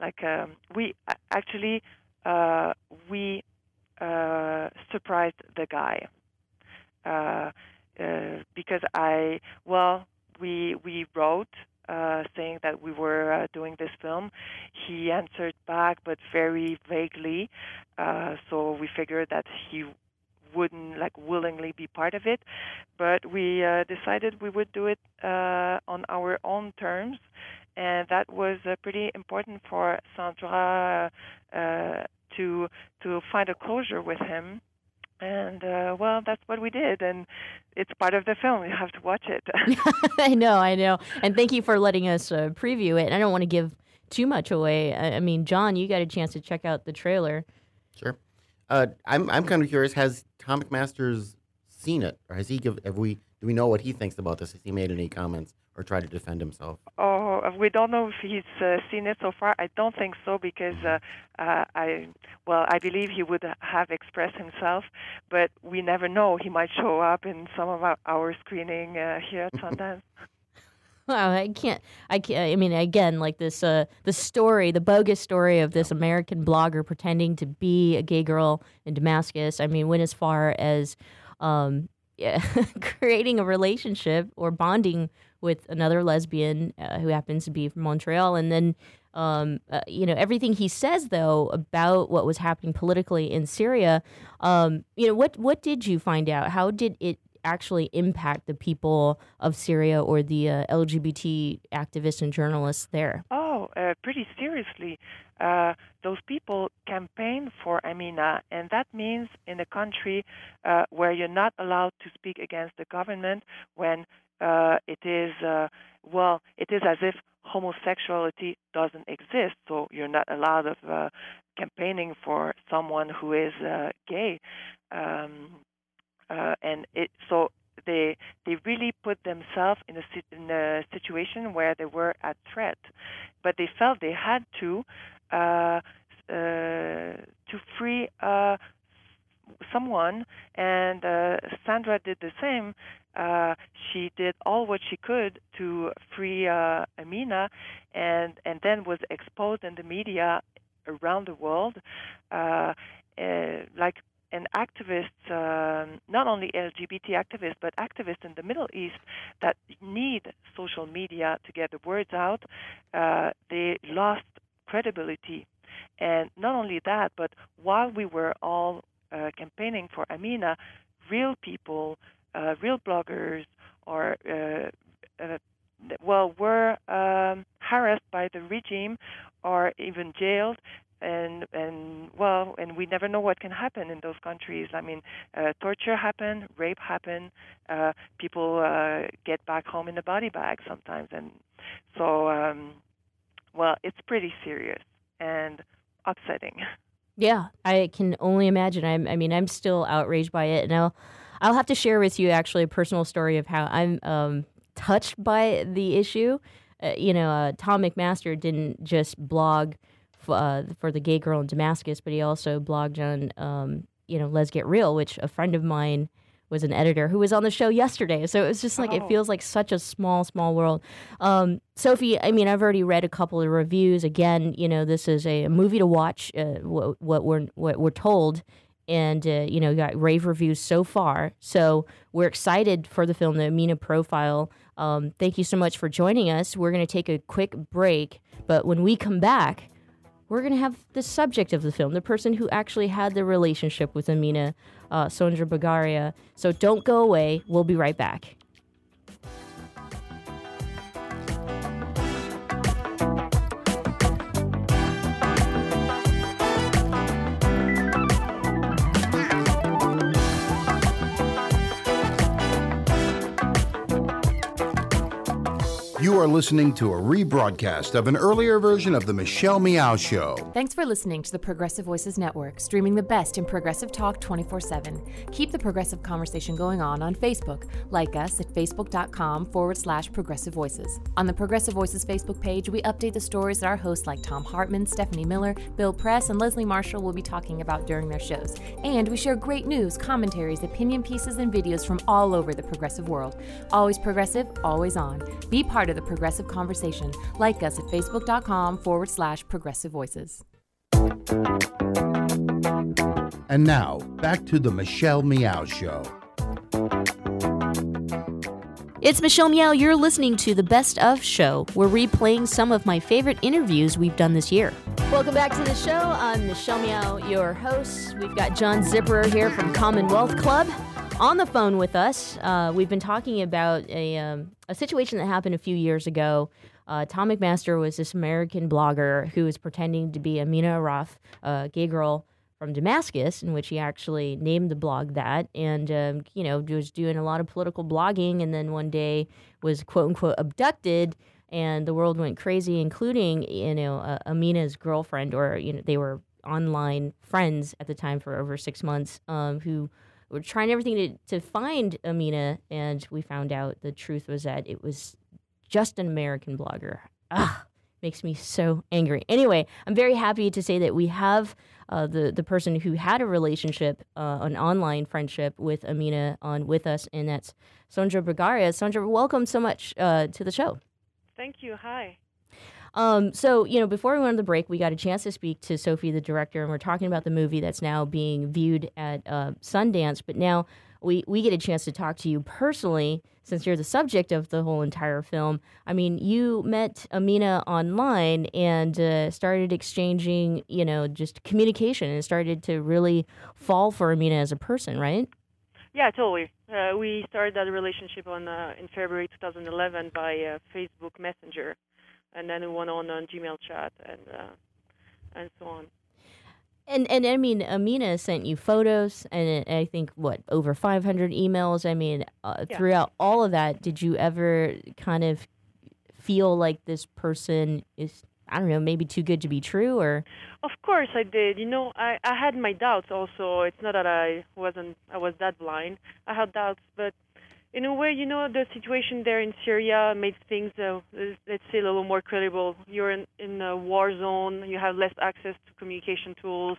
like um, we actually uh, we uh, surprised the guy uh, uh, because I well we we wrote uh, saying that we were doing this film. He answered back, but very vaguely. So we figured that he wouldn't like willingly be part of it. But we uh, decided we would do it uh, on our own terms and that was uh, pretty important for Sandra uh, to to find a closure with him. And uh, well, that's what we did, and it's part of the film. You have to watch it. <laughs> I know, I know, and thank you for letting us uh, preview it. I don't want to give too much away. I, I, mean, John, you got a chance to check out the trailer. Sure. Uh, I'm I'm kind of curious. Has Tom MacMaster's seen it, or has he give? Have we? Do we know what he thinks about this? Has he made any comments? Or try to defend himself? Oh, we don't know if he's uh, seen it so far. I don't think so because uh, uh, I, well, I believe he would have expressed himself, but we never know. He might show up in some of our, our screening uh, here at <laughs> Sundance. Wow, I can't. I can't. I mean, again, like this, uh, the story, the bogus story of this American blogger pretending to be a gay girl in Damascus. I mean, went as far as um, yeah, <laughs> creating a relationship or bonding with another lesbian uh, who happens to be from Montreal. And then, um, uh, you know, everything he says though about what was happening politically in Syria. Um, you know, what what did you find out? How did it actually impact the people of Syria or the uh, LGBT activists and journalists there? Oh, uh, pretty seriously. Uh, those people campaign for Amina, and that means in a country uh, where you're not allowed to speak against the government when uh, it is uh, well, it is as if homosexuality doesn't exist, so you're not allowed of uh, campaigning for someone who is uh, gay. Um, uh, and it so they they really put themselves in a in a situation where they were at threat, but they felt they had to uh, uh, to free uh, someone, and uh, Sandra did the same. Uh, she did all what she could to free uh, Amina, and and then was exposed in the media around the world, uh, uh, like an activist, um, not only LGBT activists, but activists in the Middle East that need social media to get the words out. Uh, they lost credibility. And not only that, but while we were all campaigning for Amina, real people, uh, real bloggers, or uh, uh, well, were um, harassed by the regime or even jailed and and well, and we never know what can happen in those countries. I mean, uh, torture happen, rape happen, uh, people uh, get back home in a body bag sometimes, and so um, well, it's pretty serious and upsetting. Yeah, I can only imagine. I'm, I mean, I'm still outraged by it, and I'll I'll have to share with you actually a personal story of how I'm um, touched by the issue. Uh, you know, uh, Tom MacMaster didn't just blog uh, for the gay girl in Damascus, but he also blogged on, um, you know, LezGetReal, which a friend of mine was an editor who was on the show yesterday. So it was just like oh. it feels like such a small, small world. Um, Sophie, I mean, I've already read a couple of reviews. Again, you know, this is a, a movie to watch. Uh, what, what, we're what we're told, and uh, you know, got rave reviews so far. So we're excited for the film, the Amina Profile. Um, thank you so much for joining us. We're going to take a quick break, but when we come back we're going to have the subject of the film, the person who actually had the relationship with Amina uh, Sandra Bagaria. So don't go away. We'll be right back. You are listening to a rebroadcast of an earlier version of The Michelle Meow Show. Thanks for listening to the Progressive Voices Network, streaming the best in progressive talk 24 7. Keep the progressive conversation going on on Facebook. Like us at facebook.com forward slash progressive voices. On the Progressive Voices Facebook page, we update the stories that our hosts like Thom Hartmann, Stephanie Miller, Bill Press, and Leslie Marshall will be talking about during their shows. And we share great news, commentaries, opinion pieces, and videos from all over the progressive world. Always progressive, always on. Be part of of the progressive conversation. Like us at facebook.com forward slash progressive voices. And now, back to the Michelle Meow Show. It's Michelle Meow. You're listening to the Best of Show. We're replaying some of my favorite interviews we've done this year. Welcome back to the show. I'm Michelle Meow, your host. We've got John Zipperer here from Commonwealth Club on the phone with us. Uh, we've been talking about a, um, a situation that happened a few years ago. Uh, Tom MacMaster was this American blogger who was pretending to be Amina Arraf, a gay girl from Damascus, in which he actually named the blog that, and um, you know was doing a lot of political blogging, and then one day was quote unquote abducted, and the world went crazy, including you know uh, Amina's girlfriend, or you know they were online friends at the time for over six months, um, who we're trying everything to, to find Amina, and we found out the truth was that it was just an American blogger. Ah, makes me so angry. Anyway, I'm very happy to say that we have uh, the the person who had a relationship, uh, an online friendship with Amina, on with us, and that's Sandra Bagaria. Sandra, welcome so much uh, to the show. Thank you. Hi. Um, so, you know, before we went on the break, we got a chance to speak to Sophie, the director, and we're talking about the movie that's now being viewed at uh, Sundance. But now we, we get a chance to talk to you personally since you're the subject of the whole entire film. I mean, you met Amina online and uh, started exchanging, you know, just communication and started to really fall for Amina as a person, right? Yeah, totally. Uh, we started that relationship on uh, in February 2011 by uh, Facebook Messenger and then we went on on Gmail chat and uh, and so on. And and I mean, Amina sent you photos, and I think what over 500 emails. I mean, uh, yeah. throughout all of that, did you ever kind of feel like this person is I don't know, maybe too good to be true or Of course I did. You know, I I had my doubts also. It's not that I wasn't I was that blind. I had doubts, but in a way, you know, the situation there in Syria made things, uh, let's say, a little more credible. You're in, in a war zone. You have less access to communication tools.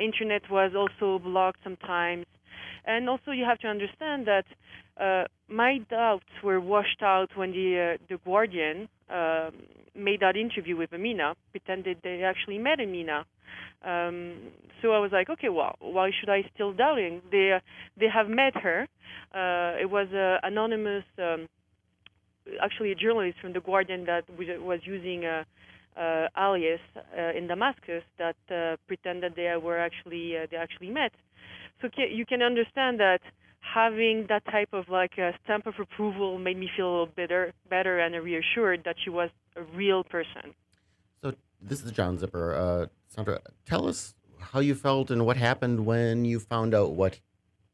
Internet was also blocked sometimes, and also you have to understand that uh, my doubts were washed out when the uh, the Guardian uh, made that interview with Amina, pretended they actually met Amina. Um, so I was like, okay, well, why should I still doubting? They uh, they have met her. Uh, it was an anonymous, um, actually a journalist from the Guardian that was using a, a alias uh, in Damascus that uh, pretended they were actually uh, they actually met. So you can understand that having that type of like a stamp of approval made me feel a little better, better and reassured that she was a real person. This is John Zipper. Uh, Sandra, tell us how you felt and what happened when you found out what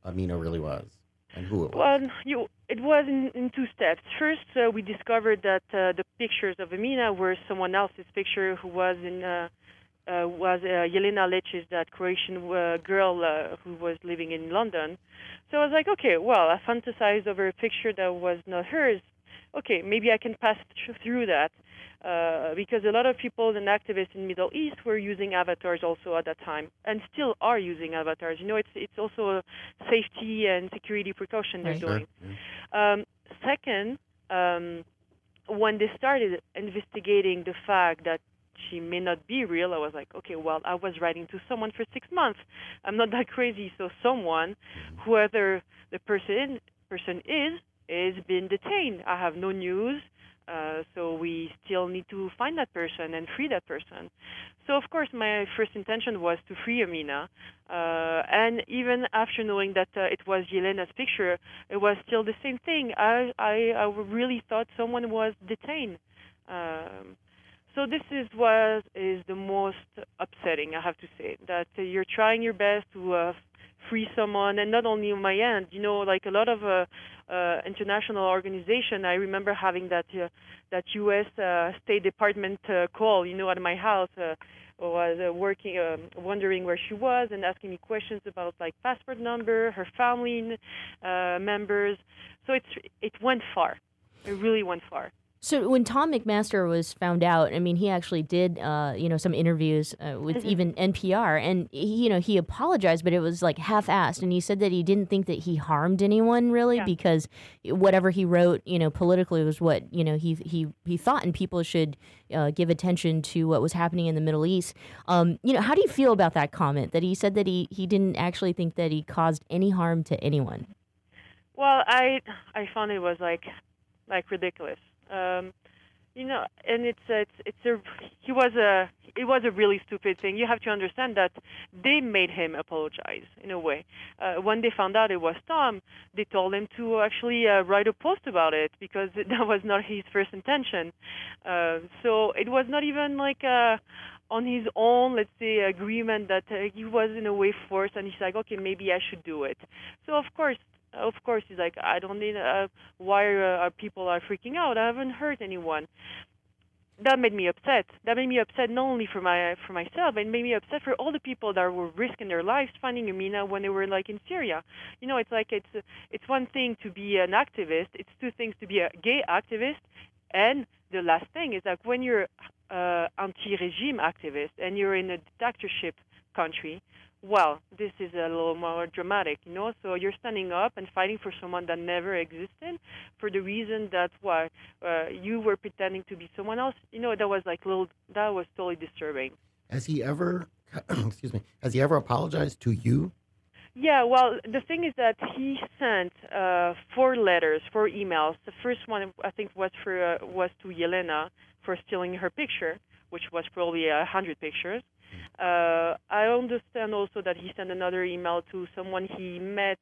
Amina really was and who it was. Well, you, it was in, in two steps. First, uh, we discovered that uh, the pictures of Amina were someone else's picture who was in uh, uh, was uh, Jelena Lecic, that Croatian uh, girl who was living in London. So I was like, okay, well, I fantasized over a picture that was not hers. Okay, maybe I can pass through that. Uh, because a lot of people and activists in Middle East were using avatars also at that time, and still are using avatars. You know, it's it's also a safety and security precaution they're Right. doing. Um, second, um, when they started investigating the fact that she may not be real, I was like, okay, well, I was writing to someone for six months. I'm not that crazy. So someone, whoever the person person is, is being detained. I have no news. Uh, so we still need to find that person and free that person. So of course, my first intention was to free Amina, uh, and even after knowing that uh, it was Jelena's picture, it was still the same thing. I I, I really thought someone was detained. Um, so this is what is the most upsetting, I have to say, that uh, you're trying your best to uh, free someone, and not only on my end. You know, like a lot of uh, uh, international organization, I remember having that uh, that U.S. Uh, State Department uh, call. You know, at my house. Uh, was uh, working, um, wondering where she was, and asking me questions about like passport number, her family uh, members. So it's it went far. It really went far. So when Tom MacMaster was found out, I mean, he actually did, uh, you know, some interviews uh, with Mhm. even NPR, and he, you know, he apologized, but it was like half-assed, and he said that he didn't think that he harmed anyone really because whatever he wrote, you know, politically was what you know he he he thought, and people should uh, give attention to what was happening in the Middle East. Um, you know, how do you feel about that comment that he said that he he didn't actually think that he caused any harm to anyone? Well, I I found it was like like ridiculous. Um, you know, and it's a, it's it's a he was a it was a really stupid thing. You have to understand that they made him apologize in a way. Uh, when they found out it was Tom, they told him to actually uh, write a post about it because <laughs> that was not his first intention. Uh, so it was not even like uh on his own, let's say, agreement that uh, he was in a way forced, and he's like, okay, maybe I should do it. So of course, of course, he's like, I don't need. Uh, why uh, are people are freaking out? I haven't hurt anyone. That made me upset. That made me upset not only for my for myself, but it made me upset for all the people that were risking their lives finding Amina when they were like in Syria. You know, it's like it's it's one thing to be an activist. It's two things to be a gay activist, and the last thing is like when you're uh, anti-regime activist and you're in a dictatorship country, well, this is a little more dramatic, you know. So you're standing up and fighting for someone that never existed, for the reason that why uh, you were pretending to be someone else. You know, that was like little. That was totally disturbing. Has he ever, <clears throat> excuse me, has he ever apologized to you? Yeah, well, the thing is that he sent uh, four letters, four emails. The first one, I think, was for uh, was to Jelena for stealing her picture, which was probably a hundred pictures. Uh, I understand also that he sent another email to someone he met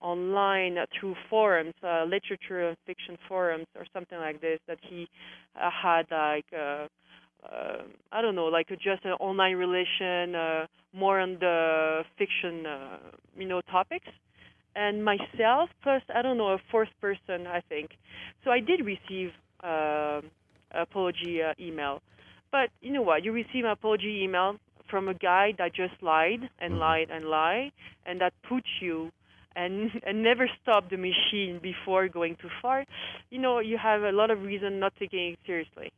online through forums, uh, literature and fiction forums, or something like this. That he uh, had like. Uh, uh, I don't know, like just an online relation, uh, more on the fiction, you know, topics. And myself, plus I don't know, a fourth person, I think. So I did receive uh, apology uh, email. But you know what? You receive an apology email from a guy that just lied and mm-hmm. lied and lied, and that puts you and <laughs> and never stop the machine before going too far. You know, you have a lot of reason not taking it seriously.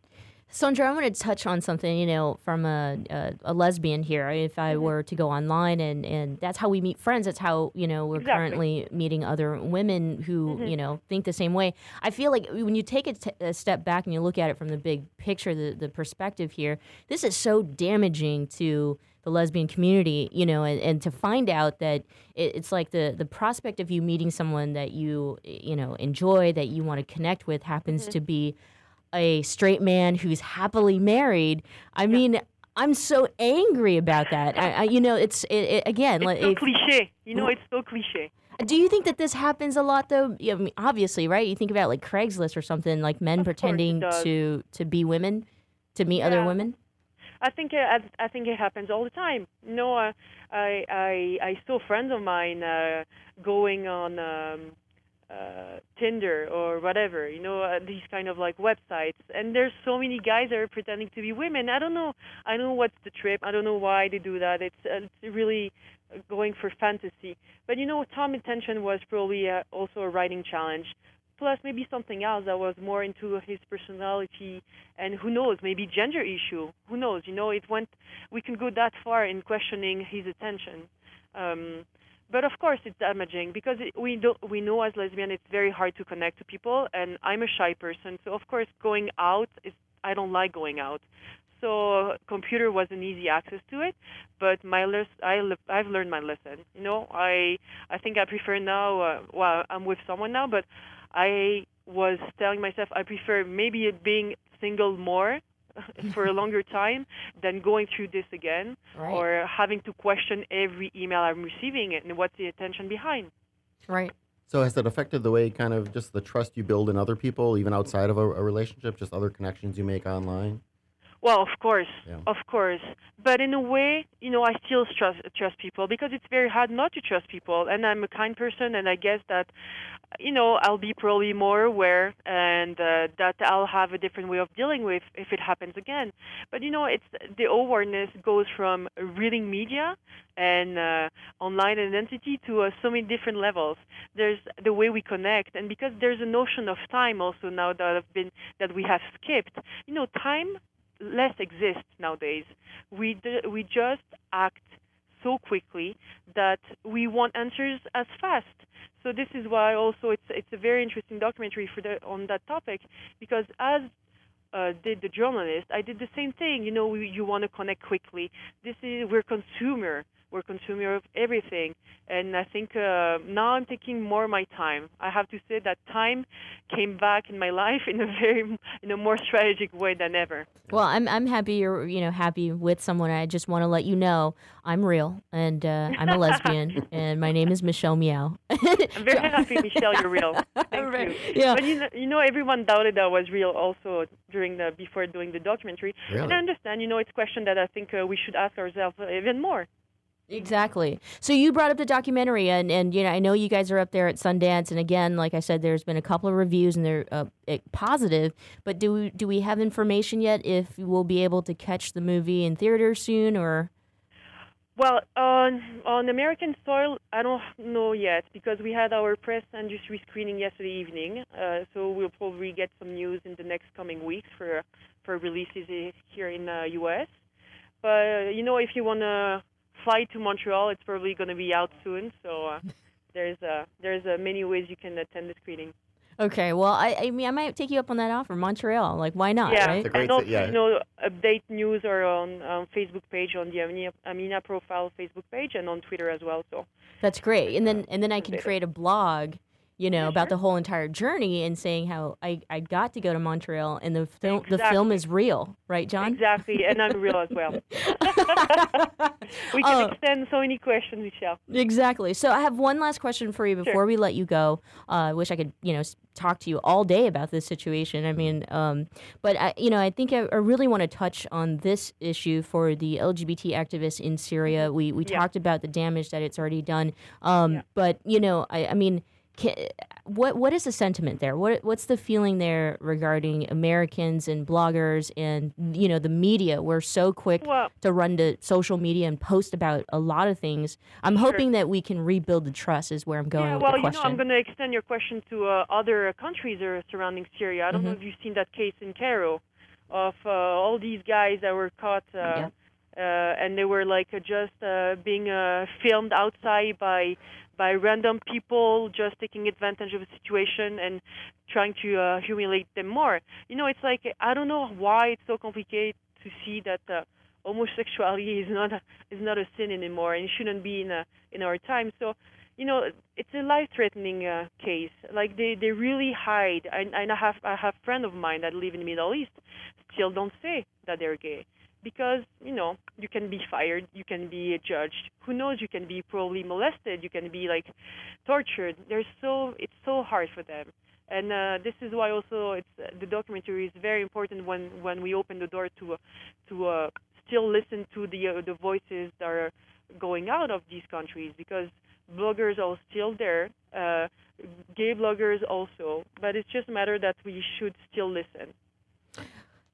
Sandra, I want to touch on something, you know, from a, a, a lesbian here. If I were to go online and, and that's how we meet friends, that's how, you know, we're Exactly. currently meeting other women who, Mhm. you know, think the same way. I feel like when you take a, t- a step back and you look at it from the big picture, the, the perspective here, this is so damaging to the lesbian community, you know, and, and to find out that it, it's like the, the prospect of you meeting someone that you, you know, enjoy, that you want to connect with happens Mhm. to be a straight man who's happily married. I mean, I'm so angry about that. I, I you know, it's it, it, again. It's like, so if- cliche. You know, it's so cliche. do you think that this happens a lot though? I mean, obviously, right? You think about like Craigslist or something, like men pretending to to be women, to meet other women. I think uh, I, I think it happens all the time. You know, uh, I I I saw friends of mine uh, going on um, uh, Tinder or whatever. You know, uh, these kind of like websites, and there's so many guys that are pretending to be women. I don't know. I don't know what's the trip. I don't know why they do that. It's uh, it's really going for fantasy. But you know, Tom Intention was probably uh, also a writing challenge. Plus, maybe something else that was more into his personality, and who knows, maybe gender issue. Who knows? You know, it went. We can go that far in questioning his attention. Um, but of course, it's damaging because we don't. we know as lesbian it's very hard to connect to people, and I'm a shy person, so of course going out is I don't like going out. So computer was an easy access to it, but my list, I I've learned my lesson. You know, I I think I prefer now. Uh, well, I'm with someone now, but I was telling myself I prefer maybe it being single more <laughs> for a longer time than going through this again Right. or having to question every email I'm receiving and what's the intention behind. Right. So has that affected the way kind of just the trust you build in other people, even outside of a, a relationship, just other connections you make online? Well, of course, Yeah. of course. But in a way, you know, I still trust trust people because it's very hard not to trust people. And I'm a kind person, and I guess that, you know, I'll be probably more aware, and uh, that I'll have a different way of dealing with if it happens again. But you know, it's the awareness goes from reading media and uh, online identity to uh, so many different levels. There's the way we connect, and because there's a notion of time also now that have been that we have skipped. You know, time less exist nowadays. We d- we just act so quickly that we want answers as fast. So this is why also it's it's a very interesting documentary for the on that topic because as uh, did the journalist, I did the same thing. You know, we, you want to connect quickly. This is we're consumer. We're consumer of everything, and I think uh, now I'm taking more of my time. I have to say that time came back in my life <laughs> in a very in a more strategic way than ever. Well, I'm I'm happy you're you know happy with someone. I just want to let you know I'm real and uh, I'm a lesbian <laughs> and my name is Michelle Meow. I'm very <laughs> happy, Michelle, you're real. Thank you. Yeah. But you know, you know, everyone doubted I was real also during the before doing the documentary. And I understand. You know, it's a question that I think uh, we should ask ourselves even more. Exactly. So you brought up the documentary, and, and you know I know you guys are up there at Sundance, and again, like I said, there's been a couple of reviews, and they're uh, eh, positive. But do we, do we have information yet if we'll be able to catch the movie in theaters soon, or? Well, on on American soil, I don't know yet because we had our press industry screening yesterday evening. Uh, so we'll probably get some news in the next coming weeks for for releases here in the U.S. But uh, you know, if you wanna fly to Montreal, it's probably gonna be out soon. So uh, <laughs> there's uh, there's uh, many ways you can attend the screening. Okay, well, I, I mean, I might take you up on that offer, Montreal. Like, why not? yeah, right? and also you know update news or on on Facebook page on the Amina, Amina profile Facebook page and on Twitter as well. So That's great. And then and then I can create a blog, you know, about the whole entire journey and saying how I, I got to go to Montreal and the film the film is real, right, John? Exactly, and I'm real as well. <laughs> we can Oh. extend so many questions, Michelle. Exactly. So I have one last question for you before we let you go. Uh, I wish I could, you know, talk to you all day about this situation. I mean, um, but I, you know, I think I, I really want to touch on this issue for the LGBT activists in Syria. We we Yeah. talked about the damage that it's already done, um, but you know, I, I mean. What what is the sentiment there? What what's the feeling there regarding Americans and bloggers and you know the media? We're so quick Well- to run to social media and post about a lot of things. I'm hoping that we can rebuild the trust. Is where I'm going yeah, with well, the you know. I'm going to extend your question to uh, other countries surrounding Syria. I don't know Mhm. if you've seen that case in Cairo of uh, all these guys that were caught, uh, Yeah. uh, and they were like uh, just uh, being uh, filmed outside by by random people, just taking advantage of the situation and trying to uh, humiliate them more. You know, it's like I don't know why it's so complicated to see that. Uh, homosexuality is not a, is not a sin anymore and shouldn't be in a, in our time. So, you know, it's a life-threatening uh, case. Like they, they really hide. I, I have I have of mine that live in the Middle East still don't say that they're gay because you know you can be fired, you can be judged. Who knows? You can be probably molested. You can be like tortured. There's so it's so hard for them. And uh, this is why also it's uh, the documentary is very important when when we open the door to uh, to uh, still listen to the uh, the voices that are going out of these countries because bloggers are still there, gay bloggers also, but it's just a matter that we should still listen.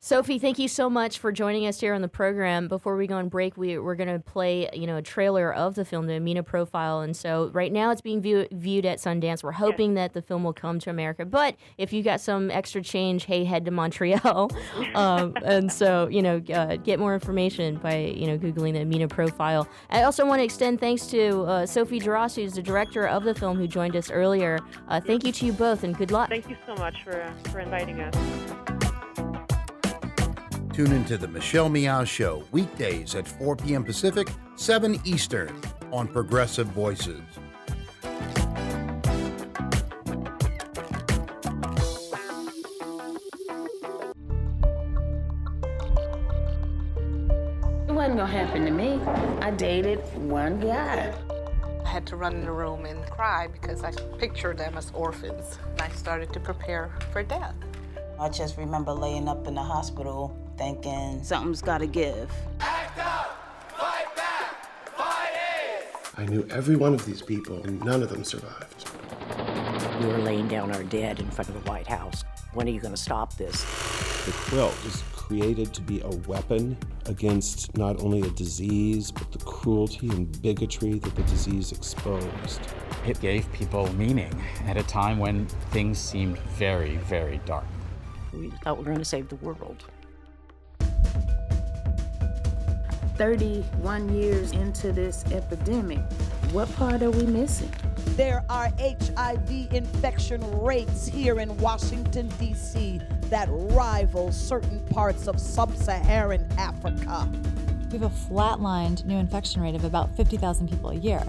Sophie, thank you so much for joining us here on the program. Before we go on break, we, we're going to play, you know, a trailer of the film, the Amina Profile. And so right now it's being view, viewed at Sundance. We're hoping that the film will come to America. But if you got some extra change, hey, head to Montreal. <laughs> um, and so, you know, uh, get more information by, you know, Googling the Amina Profile. I also want to extend thanks to uh, Sophie Deraspe, who's the director of the film, who joined us earlier. Uh, thank you to you both and good luck. Thank you so much for, uh, for inviting us. Tune into the Michelle Meow Show weekdays at 4 p.m. Pacific, 7 Eastern on Progressive Voices. It wasn't gonna happen to me. I dated one guy. I had to run in the room and cry because I pictured them as orphans. I started to prepare for death. I just remember laying up in the hospital thinking something's gotta give. Act up! Fight back! Fight is! I knew every one of these people, and none of them survived. We were laying down our dead in front of the White House. When are you going to stop this? The quilt was created to be a weapon against not only a disease, but the cruelty and bigotry that the disease exposed. It gave people meaning at a time when things seemed very, very dark. We thought we were going to save the world. 31 years into this epidemic, what part are we missing? There are HIV infection rates here in Washington, D.C. that rival certain parts of sub Saharan Africa. We have a flatlined new infection rate of about 50,000 people a year.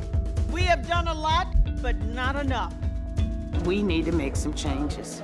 We have done a lot, but not enough. We need to make some changes.